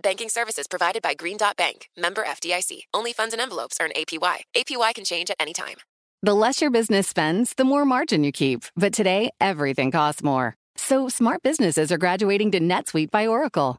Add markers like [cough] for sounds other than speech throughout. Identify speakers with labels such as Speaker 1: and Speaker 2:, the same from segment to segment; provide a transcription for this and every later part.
Speaker 1: Banking services provided by Green Dot Bank, member FDIC. Only funds and envelopes earn APY. APY can change at any time.
Speaker 2: The less your business spends, the more margin you keep. But today, everything costs more. So smart businesses are graduating to NetSuite by Oracle.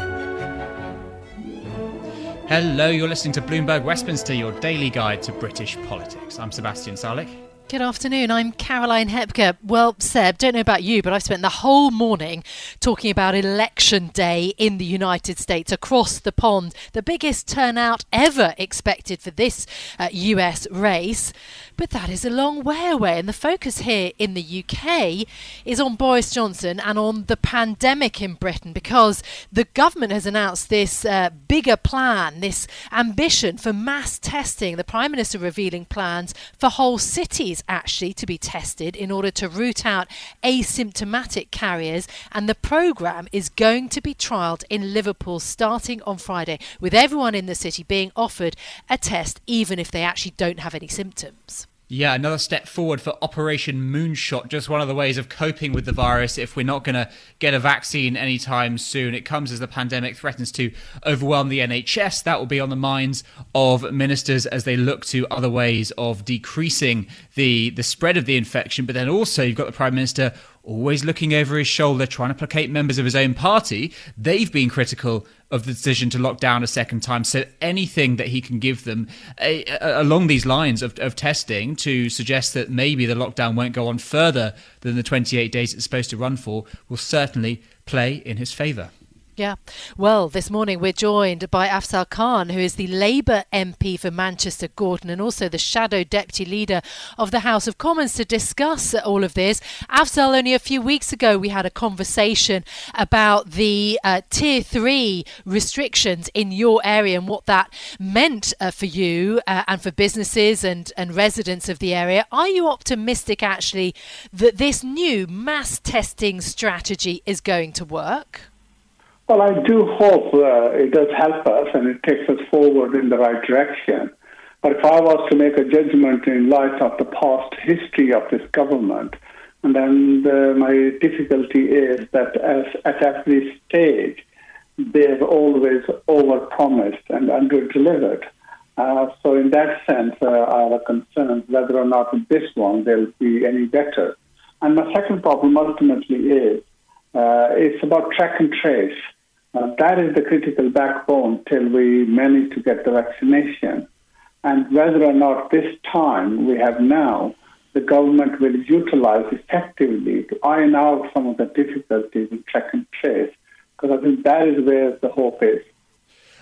Speaker 3: Hello, you're listening to Bloomberg Westminster, your daily guide to British politics. I'm Sebastian Salek.
Speaker 4: Good afternoon. I'm Caroline Hepker. Well, Seb, don't know about you, but I've spent the whole morning talking about election day in the United States across the pond. The biggest turnout ever expected for this uh, US race. But that is a long way away. And the focus here in the UK is on Boris Johnson and on the pandemic in Britain because the government has announced this uh, bigger plan, this ambition for mass testing. The Prime Minister revealing plans for whole cities actually to be tested in order to root out asymptomatic carriers. And the programme is going to be trialled in Liverpool starting on Friday, with everyone in the city being offered a test, even if they actually don't have any symptoms.
Speaker 3: Yeah, another step forward for Operation Moonshot. Just one of the ways of coping with the virus if we're not going to get a vaccine anytime soon. It comes as the pandemic threatens to overwhelm the NHS. That will be on the minds of ministers as they look to other ways of decreasing the, the spread of the infection. But then also, you've got the Prime Minister always looking over his shoulder, trying to placate members of his own party. They've been critical of the decision to lock down a second time. So anything that he can give them uh, along these lines of, of testing to suggest that maybe the lockdown won't go on further than the 28 days it's supposed to run for will certainly play in his favour.
Speaker 4: Yeah. Well, this morning we're joined by Afzal Khan, who is the Labour MP for Manchester Gorton and also the shadow deputy leader of the House of Commons to discuss all of this. Afzal, only a few weeks ago we had a conversation about the uh, tier three restrictions in your area and what that meant uh, for you uh, and for businesses and, and residents of the area. Are you optimistic actually that this new mass testing strategy is going to work?
Speaker 5: Well, I do hope uh, it does help us and it takes us forward in the right direction. But if I was to make a judgment in light of the past history of this government, and then the, my difficulty is that as, at every stage, they've always overpromised and underdelivered. Uh, so, in that sense, uh, I have a concern whether or not in this one they'll be any better. And my second problem ultimately is it's about track and trace. Uh, that is the critical backbone till we manage to get the vaccination. And whether or not this time we have now, the government will utilize effectively to iron out some of the difficulties in track and trace, because I think that is where the hope is.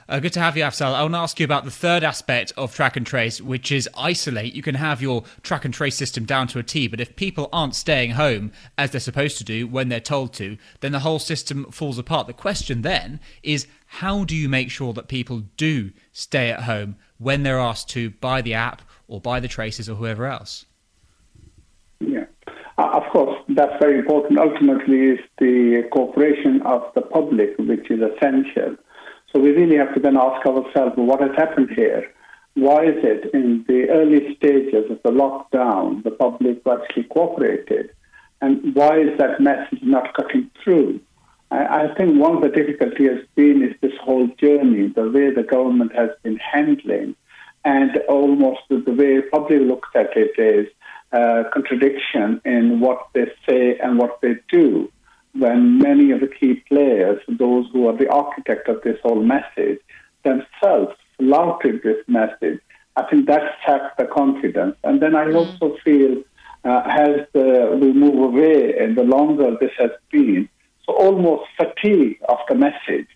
Speaker 3: Uh, good to have you, Afzal. I want to ask you about the third aspect of track and trace, which is isolate. You can have your track and trace system down to a T, but if people aren't staying home as they're supposed to do when they're told to, then the whole system falls apart. The question then is how do you make sure that people do stay at home when they're asked to by the app or by the traces or whoever else?
Speaker 5: Yeah. Uh, of course, that's very important. Ultimately, is the cooperation of the public, which is essential. So we really have to then ask ourselves, what has happened here? Why is it in the early stages of the lockdown, the public actually cooperated? And why is that message not cutting through? I, I think one of the difficulties has been is this whole journey, the way the government has been handling, and almost the way the public looks at it is uh, contradiction in what they say and what they do. When many of the key players, those who are the architect of this whole message, themselves flouted this message, I think that sapped the confidence. And then I mm. also feel uh, as the, we move away and the longer this has been, so almost fatigue of the message,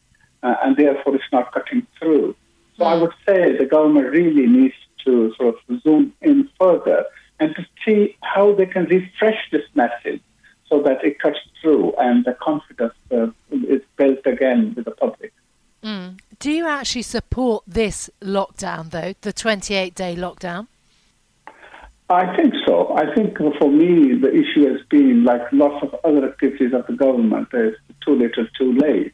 Speaker 5: uh, and therefore it's not cutting through. So I would say the government really needs to sort of zoom in further and to see how they can refresh this message so that it cuts through and the confidence uh, is built again with the public.
Speaker 4: Mm. Do you actually support this lockdown, though, the 28 day lockdown?
Speaker 5: I think so. I think for me, the issue has been like lots of other activities of the government, is too little, too late.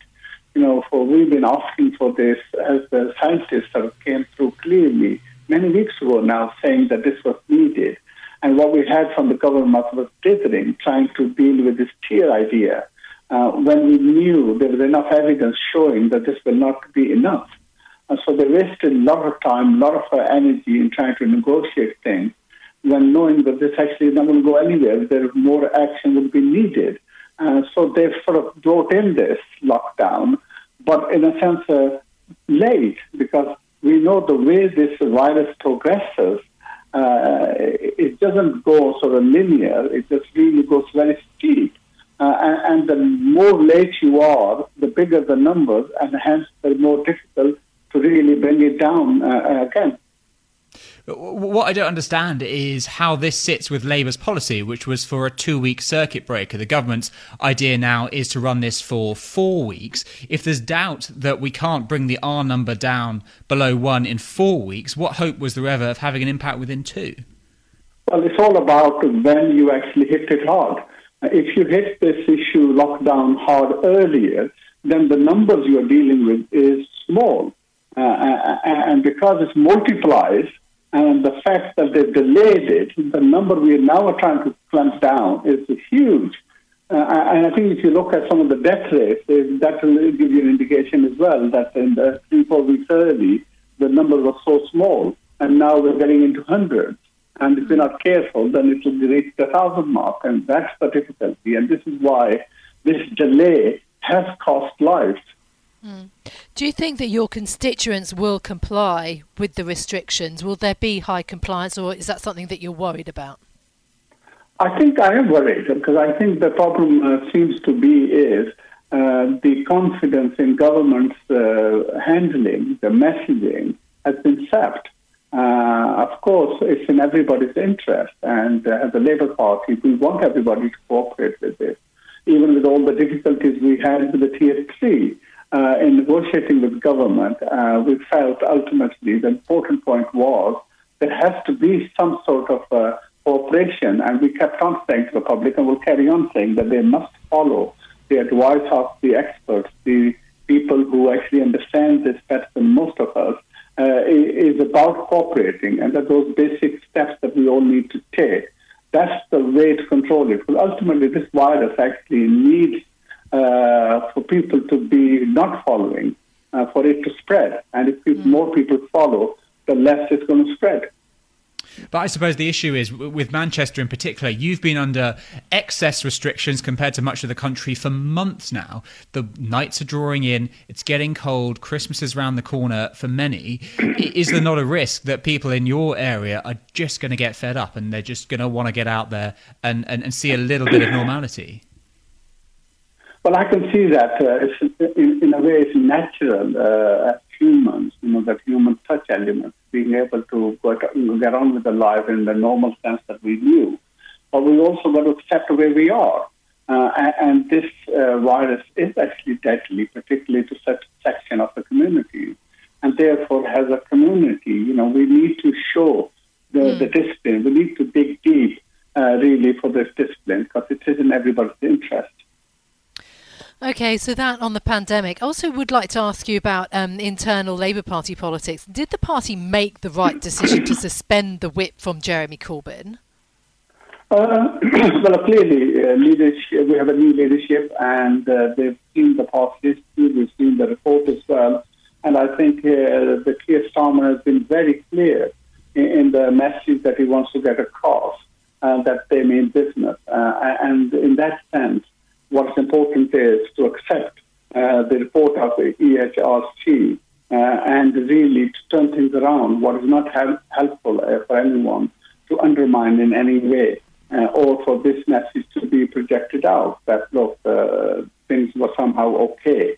Speaker 5: You know, for we've been asking for this as the scientists have came through clearly many weeks ago now, saying that this was needed. And what we had from the government was dithering, trying to deal with this tier idea, uh, when we knew there was enough evidence showing that this will not be enough. And so they wasted a lot of time, a lot of uh, energy in trying to negotiate things when knowing that this actually is not going to go anywhere, there more action would be needed. Uh, so they've sort of brought in this lockdown, but in a sense, uh, late, because we know the way this virus progresses, uh, it doesn't go sort of linear, it just really goes very steep. Uh, and, and, the more late you are, the bigger the numbers, and hence the more difficult to really bring it down uh, again.
Speaker 3: What I don't understand is how this sits with Labour's policy, which was for a two week circuit breaker. The government's idea now is to run this for four weeks. If there's doubt that we can't bring the R number down below one in four weeks, what hope was there ever of having an impact within two?
Speaker 5: Well, it's all about when you actually hit it hard. If you hit this issue lockdown hard earlier, then the numbers you're dealing with is small. Uh, and because it multiplies, and the fact that they delayed it, the number we now are trying to clamp down is huge. Uh, and I think if you look at some of the death rates, that will give you an indication as well that in the three, four weeks early, the number was so small, and now we're getting into hundreds. And if we're not careful, then it will reach the thousand mark, and that's the difficulty. And this is why this delay has cost lives.
Speaker 4: Mm. Do you think that your constituents will comply with the restrictions? Will there be high compliance, or is that something that you're worried about?
Speaker 5: I think I am worried because I think the problem uh, seems to be is uh, the confidence in government's uh, handling, the messaging has been sapped. Uh, of course, it's in everybody's interest, and uh, as a Labour Party, we want everybody to cooperate with this, even with all the difficulties we had with the Tier 3 uh, in negotiating with government, uh, we felt ultimately the important point was there has to be some sort of uh, cooperation, and we kept on saying to the public, and will carry on saying that they must follow the advice of the experts, the people who actually understand this better than most of us, uh, is about cooperating, and that those basic steps that we all need to take. That's the way to control it. Because ultimately, this virus actually needs for people to be not following, uh, for it to spread. And if people, mm. more people follow, the less it's going to spread.
Speaker 3: But I suppose the issue is with Manchester in particular, you've been under excess restrictions compared to much of the country for months now. The nights are drawing in, it's getting cold, Christmas is around the corner for many. is there not a risk that people in your area are just going to get fed up and they're just going to want to get out there and, and, and see a little bit of normality?
Speaker 5: Well, I can see that uh, in, in, a way it's natural uh, as humans, you know, that human touch element, being able to get, get on with the life in the normal sense that we knew. But we also got to accept where we are. Uh, and, and, this uh, virus is actually deadly, particularly to such section of the community. And therefore, as a community, you know, we need to show the, mm. the discipline. We need to dig deep, uh, really, for this discipline because it is in everybody's interest.
Speaker 4: Okay, so that on the pandemic. I also would like to ask you about um, internal Labour Party politics. Did the party make the right decision to suspend the whip from Jeremy Corbyn?
Speaker 5: Uh, [clears throat] well, clearly, uh, leadership. We have a new leadership, and uh, they've seen the past history. We've seen the report as well, and I think uh, the Keir Starmer has been very clear in, in, the message that he wants to get across uh, that they mean business, uh, and in that sense, what's important is to accept the report of the EHRC and really to turn things around. What is not help- helpful for anyone to undermine in any way uh, or for this message to be projected out that, look, uh, things were somehow okay.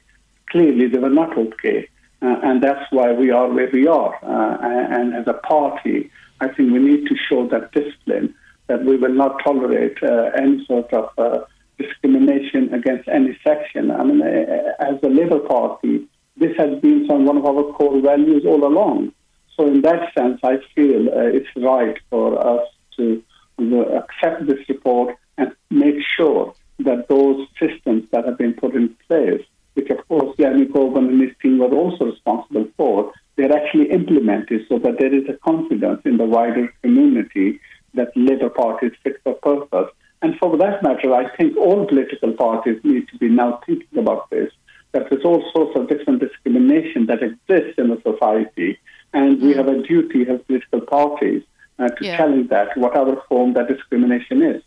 Speaker 5: Clearly, they were not okay. Uh, and that's why we are where we are. Uh, and as a party, I think we need to show that discipline that we will not tolerate uh, any sort of uh, discrimination against any section. I mean, eh, eh, as a Labour Party, this has been some, one of our core values all along. So, in that sense, I feel eh, it's right for us to accept this report and make sure that those systems that have been put in place, which of course Jeremy Corbyn and his team were also responsible for, they're actually implemented so that there is a confidence in the wider community that Labour Party is fit for purpose. And for that matter, I think all political parties need to be now thinking about this, that there's all sorts of different discrimination that exists in the society, and we mm. have a duty as political parties uh, to yeah. challenge that, whatever form that discrimination is.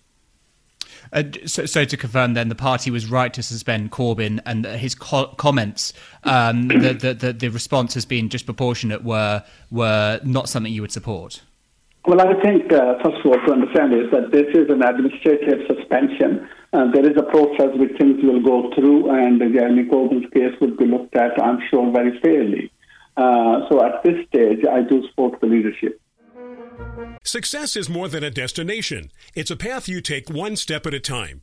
Speaker 3: Uh, so, so, to confirm, then the party was right to suspend Corbyn, and his co- comments, um, [coughs] the, the, the, the, response has been disproportionate, were were not something you would support.
Speaker 5: Well, I think uh, first of all to understand is that this is an administrative suspension. Uh, there is a process which things will go through, and Jeremy Corbyn's case will be looked at, I'm sure, very fairly. Uh, so at this stage, I do support the leadership.
Speaker 6: Success is more than a destination. It's a path you take one step at a time.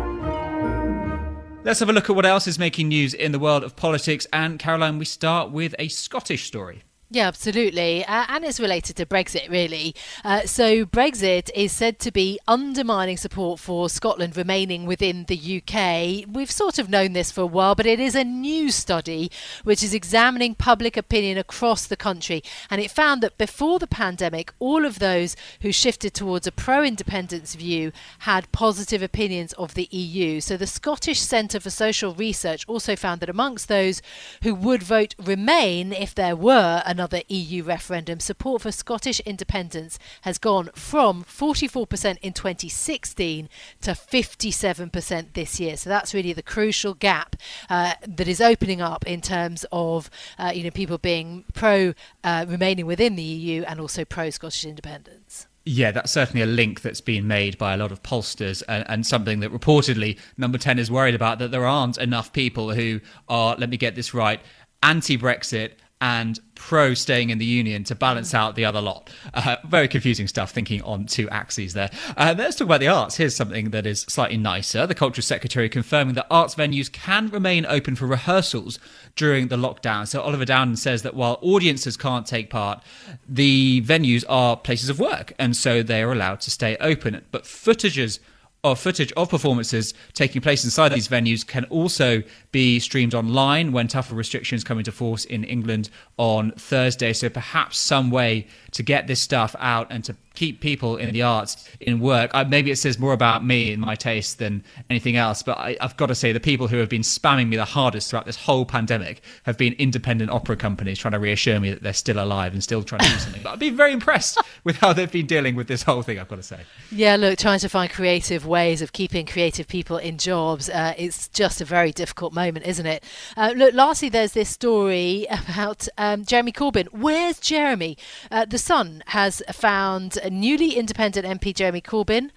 Speaker 3: Let's have a look at what else is making news in the world of politics. And Caroline, we start with a Scottish story.
Speaker 4: Yeah, absolutely. Uh, and it's related to Brexit, really. Uh, so, Brexit is said to be undermining support for Scotland remaining within the UK. We've sort of known this for a while, but it is a new study which is examining public opinion across the country. And it found that before the pandemic, all of those who shifted towards a pro independence view had positive opinions of the EU. So, the Scottish Centre for Social Research also found that amongst those who would vote Remain if there were an another EU referendum, support for Scottish independence has gone from 44% in 2016 to 57% this year. So that's really the crucial gap uh, that is opening up in terms of uh, you know people being pro uh, remaining within the EU and also pro Scottish independence.
Speaker 3: Yeah, that's certainly a link that's been made by a lot of pollsters, and, and, something that reportedly Number 10 is worried about that there aren't enough people who are, let me get this right, anti Brexit and pro staying in the union to balance out the other lot. Uh, very confusing stuff, thinking on two axes there. Uh, let's talk about the arts. Here's something that is slightly nicer. The Culture Secretary confirming that arts venues can remain open for rehearsals during the lockdown. So Oliver Dowden says that while audiences can't take part, the venues are places of work, and so they are allowed to stay open. But footages of footage of performances taking place inside these venues can also be streamed online when tougher restrictions come into force in England on Thursday. So perhaps some way to get this stuff out and to keep people in the arts in work. I, maybe it says more about me and my taste than anything else, but I, have got to say the people who have been spamming me the hardest throughout this whole pandemic have been independent opera companies trying to reassure me that they're still alive and still trying to do [laughs] something. But I've been very impressed with how they've been dealing with this whole thing. I've got to say.
Speaker 4: Yeah, look, trying to find creative ways of keeping creative people in jobs. Uh, it's just a very difficult moment, isn't it? Uh, look, lastly, there's this story [laughs] about um, Jeremy Corbyn. Where's Jeremy? Uh, the Sun has found newly independent MP Jeremy Corbyn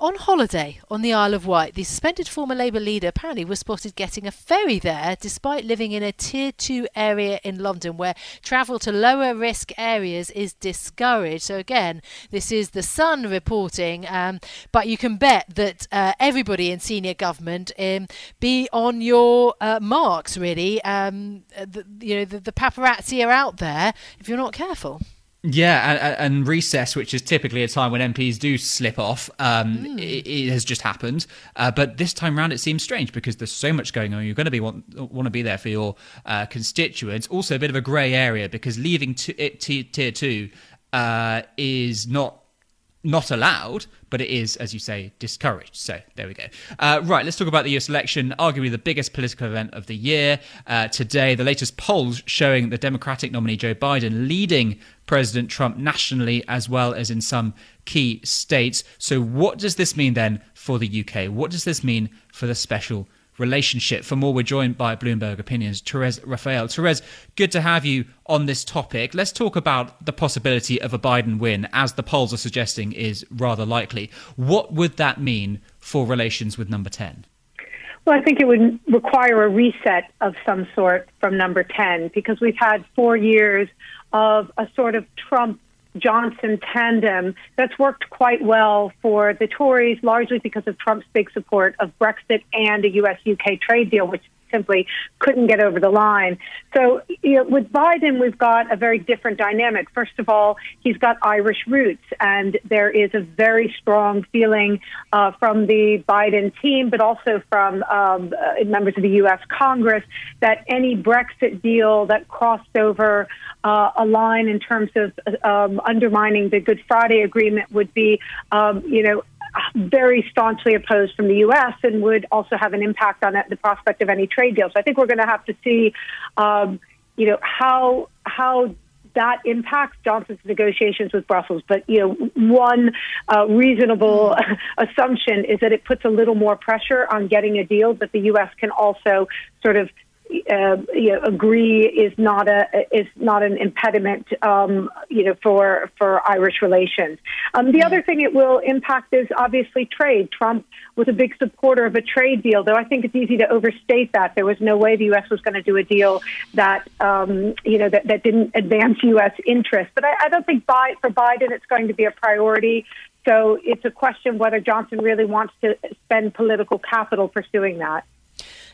Speaker 4: on holiday on the Isle of Wight. The suspended former Labour leader apparently was spotted getting a ferry there despite living in a tier 2 area in London where travel to lower risk areas is discouraged. So, again, this is the Sun reporting, um, but you can bet that uh, everybody in senior government um, be on your uh, marks, really. Um, the, you know, the, the paparazzi are out there if you're not careful.
Speaker 3: Yeah, and, and, recess, which is typically a time when MPs do slip off, um, mm. it, it, has just happened. Uh, but this time round, it seems strange because there's so much going on. You're going to be want, want to be there for your uh, constituents. Also, a bit of a grey area because leaving t- it, t- tier two uh, is not not allowed, but it is, as you say, discouraged. So there we go. Uh, right, let's talk about the US election, arguably the biggest political event of the year. Uh, today, the latest polls showing the Democratic nominee Joe Biden leading President Trump nationally as well as in some key states. So, what does this mean then for the UK? What does this mean for the special relationship. For more, we're joined by Bloomberg Opinions, Therese Raphael. Therese, good to have you on this topic. Let's talk about the possibility of a Biden win, as the polls are suggesting is rather likely. What would that mean for relations with number 10?
Speaker 7: Well, I think it would require a reset of some sort from number 10 because we've had four years of a sort of Trump Johnson tandem that's worked quite well for the Tories, largely because of Trump's big support of Brexit and a U.S. UK trade deal, which simply couldn't get over the line. So you know, with Biden, we've got a very different dynamic. First of all, he's got Irish roots, and there is a very strong feeling uh, from the Biden team, but also from um, uh, members of the U.S. Congress, that any Brexit deal that crossed over uh, a line in terms of um, undermining the Good Friday Agreement would be, um, you know, very staunchly opposed from the U.S. and would also have an impact on the prospect of any trade deal. So I think we're going to have to see, um, you know, how how that impacts Johnson's negotiations with Brussels. But you know, one uh, reasonable [laughs] assumption is that it puts a little more pressure on getting a deal that the U.S. can also sort of uh, you know, agree is not a is not an impediment, um, you know, for for Irish relations. Um, the other thing it will impact is obviously trade. Trump was a big supporter of a trade deal, though I think it's easy to overstate that. There was no way the U.S. was going to do a deal that um, you know that, that didn't advance U.S. interests. But I, I don't think by, for Biden it's going to be a priority. So it's a question whether Johnson really wants to spend political capital pursuing that.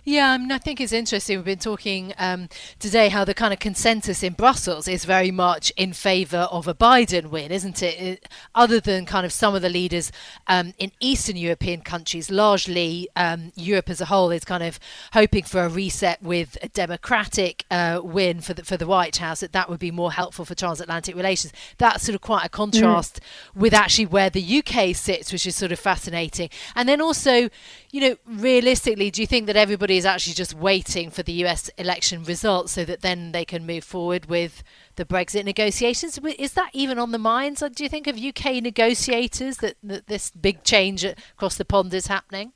Speaker 4: Yeah, I mean, I think it's interesting. We've been talking um, today how the kind of consensus in Brussels is very much in favour of a Biden win, isn't it? it? Other than kind of some of the leaders um, in Eastern European countries, largely um, Europe as a whole is kind of hoping for a reset with a democratic uh, win for the for the White House. That that would be more helpful for transatlantic relations. That's sort of quite a contrast mm. with actually where the UK sits, which is sort of fascinating. And then also, you know, realistically, do you think that everybody is actually just waiting for the US election results so that then they can move forward with the Brexit negotiations? Is that even on the minds, do you think, of UK negotiators that, that this big change across the pond is happening?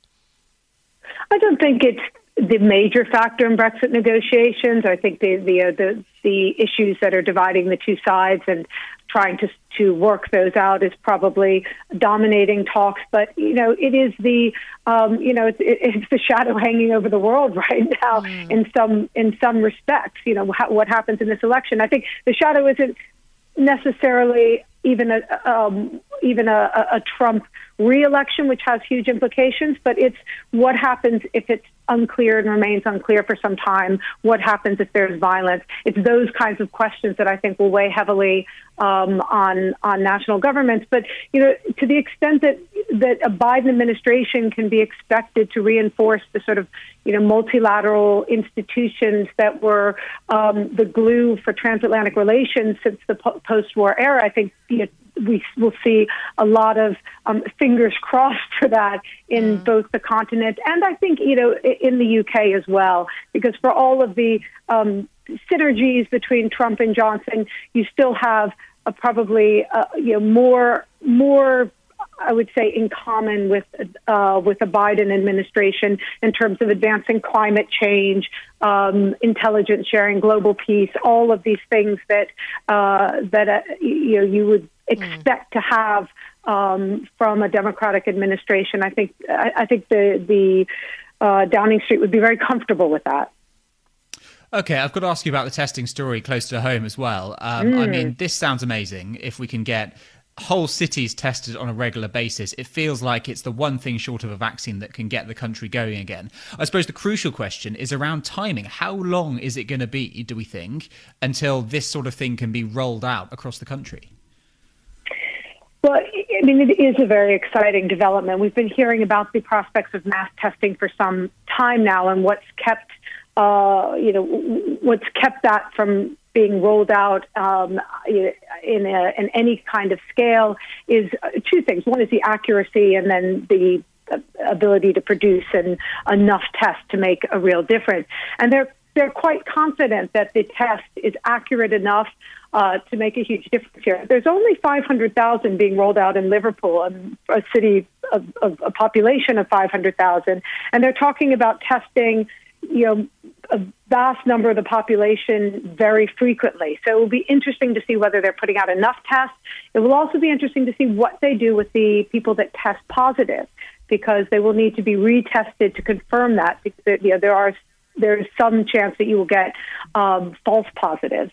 Speaker 7: I don't think it's the major factor in Brexit negotiations. I think the the uh, the, the issues that are dividing the two sides and trying to to work those out is probably dominating talks. But you know, it is the um, you know it's, it's the shadow hanging over the world [laughs] right now mm. in some in some respects. You know what happens in this election. I think the shadow isn't necessarily even a um, even a, a Trump reelection, which has huge implications. But it's what happens if it's unclear and remains unclear for some time. What happens if there's violence? It's those kinds of questions that I think will weigh heavily um, on on national governments. But you know, to the extent that that a Biden administration can be expected to reinforce the sort of you know multilateral institutions that were um, the glue for transatlantic relations since the po- post-war era, I think you know, we will see a lot of um, fingers [laughs] crossed for that in mm. both the continent and I think you know in the UK as well, because for all of the um, synergies between Trump and Johnson, you still have a probably uh, you know more more I would say, in common with uh, with the Biden administration in terms of advancing climate change, um, intelligence sharing, global peace, all of these things that uh, that uh, you know you would expect mm. to have um, from a Democratic administration. I think I, I think the the uh, Downing Street would be very comfortable with that.
Speaker 3: Okay, I've got to ask you about the testing story close to home as well. Um, mm. I mean, this sounds amazing. If we can get whole cities tested on a regular basis, it feels like it's the one thing short of a vaccine that can get the country going again. I suppose the crucial question is around timing. How long is it going to be, do we think, until this sort of thing can be rolled out across the country?
Speaker 7: Well, I mean, it is a very exciting development. We've been hearing about the prospects of mass testing for some time now, and what's kept, uh, you know, what's kept that from being rolled out um, in, a, in any kind of scale is two things. One is the accuracy, and then the ability to produce an, enough tests to make a real difference. And they're they're quite confident that the test is accurate enough uh, to make a huge difference here. There's only 500,000 being rolled out in Liverpool, a city of, of a population of 500,000, and they're talking about testing, you know, a vast number of the population very frequently. So it will be interesting to see whether they're putting out enough tests. It will also be interesting to see what they do with the people that test positive, because they will need to be retested to confirm that. Because you know, there are there's some chance that you will get um, false positives.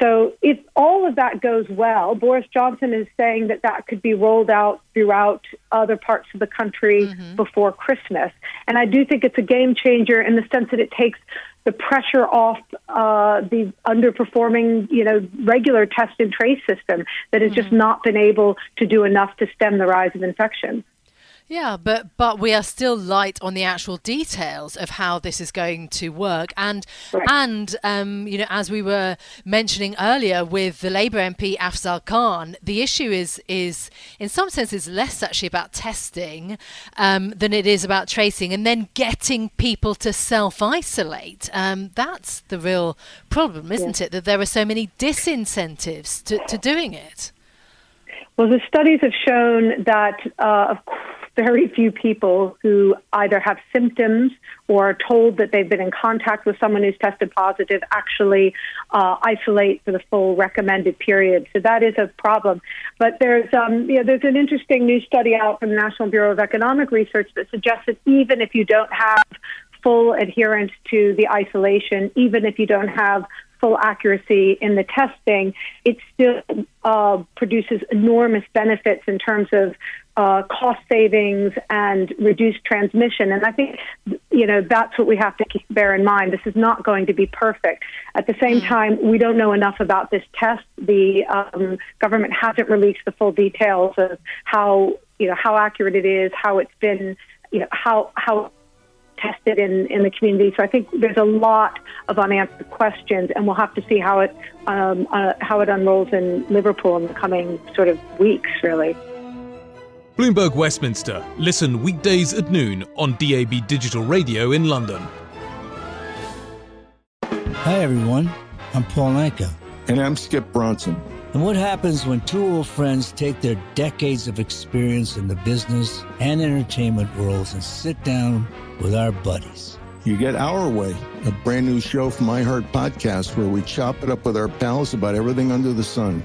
Speaker 7: So if all of that goes well, Boris Johnson is saying that that could be rolled out throughout other parts of the country mm-hmm. before Christmas. And I do think it's a game changer in the sense that it takes the pressure off uh, the underperforming, you know, regular test and trace system that has mm-hmm. just not been able to do enough to stem the rise of infection.
Speaker 4: Yeah, but but we are still light on the actual details of how this is going to work, and right. and um, you know, as we were mentioning earlier with the Labour MP Afzal Khan, the issue is is in some senses less actually about testing um, than it is about tracing, and then getting people to self isolate. Um, that's the real problem, isn't yeah. it? That there are so many disincentives to, to doing it.
Speaker 7: Well, the studies have shown that, uh, of course very few people who either have symptoms or are told that they've been in contact with someone who's tested positive actually uh, isolate for the full recommended period. So that is a problem. But there's um, you know, there's an interesting new study out from the National Bureau of Economic Research that suggests that even if you don't have full adherence to the isolation, even if you don't have full accuracy in the testing, it still uh, produces enormous benefits in terms of uh, cost savings and reduced transmission. And I think, you know, that's what we have to keep, bear in mind. This is not going to be perfect. At the same mm. time, we don't know enough about this test. The um, government hasn't released the full details of how, you know, how accurate it is, how it's been, you know, how how tested in, in the community. So I think there's a lot of unanswered questions, and we'll have to see how it um, uh, how it unrolls in Liverpool in the coming sort of weeks, really.
Speaker 8: Bloomberg Westminster. Listen weekdays at noon on DAB Digital Radio in London.
Speaker 9: Hi everyone, I'm Paul Anka.
Speaker 10: And I'm Skip Bronson.
Speaker 9: And what happens when two old friends take their decades of experience in the business and entertainment worlds and sit down with our buddies?
Speaker 10: You get Our Way, a brand new show from iHeart Podcast where we chop it up with our pals about everything under the sun.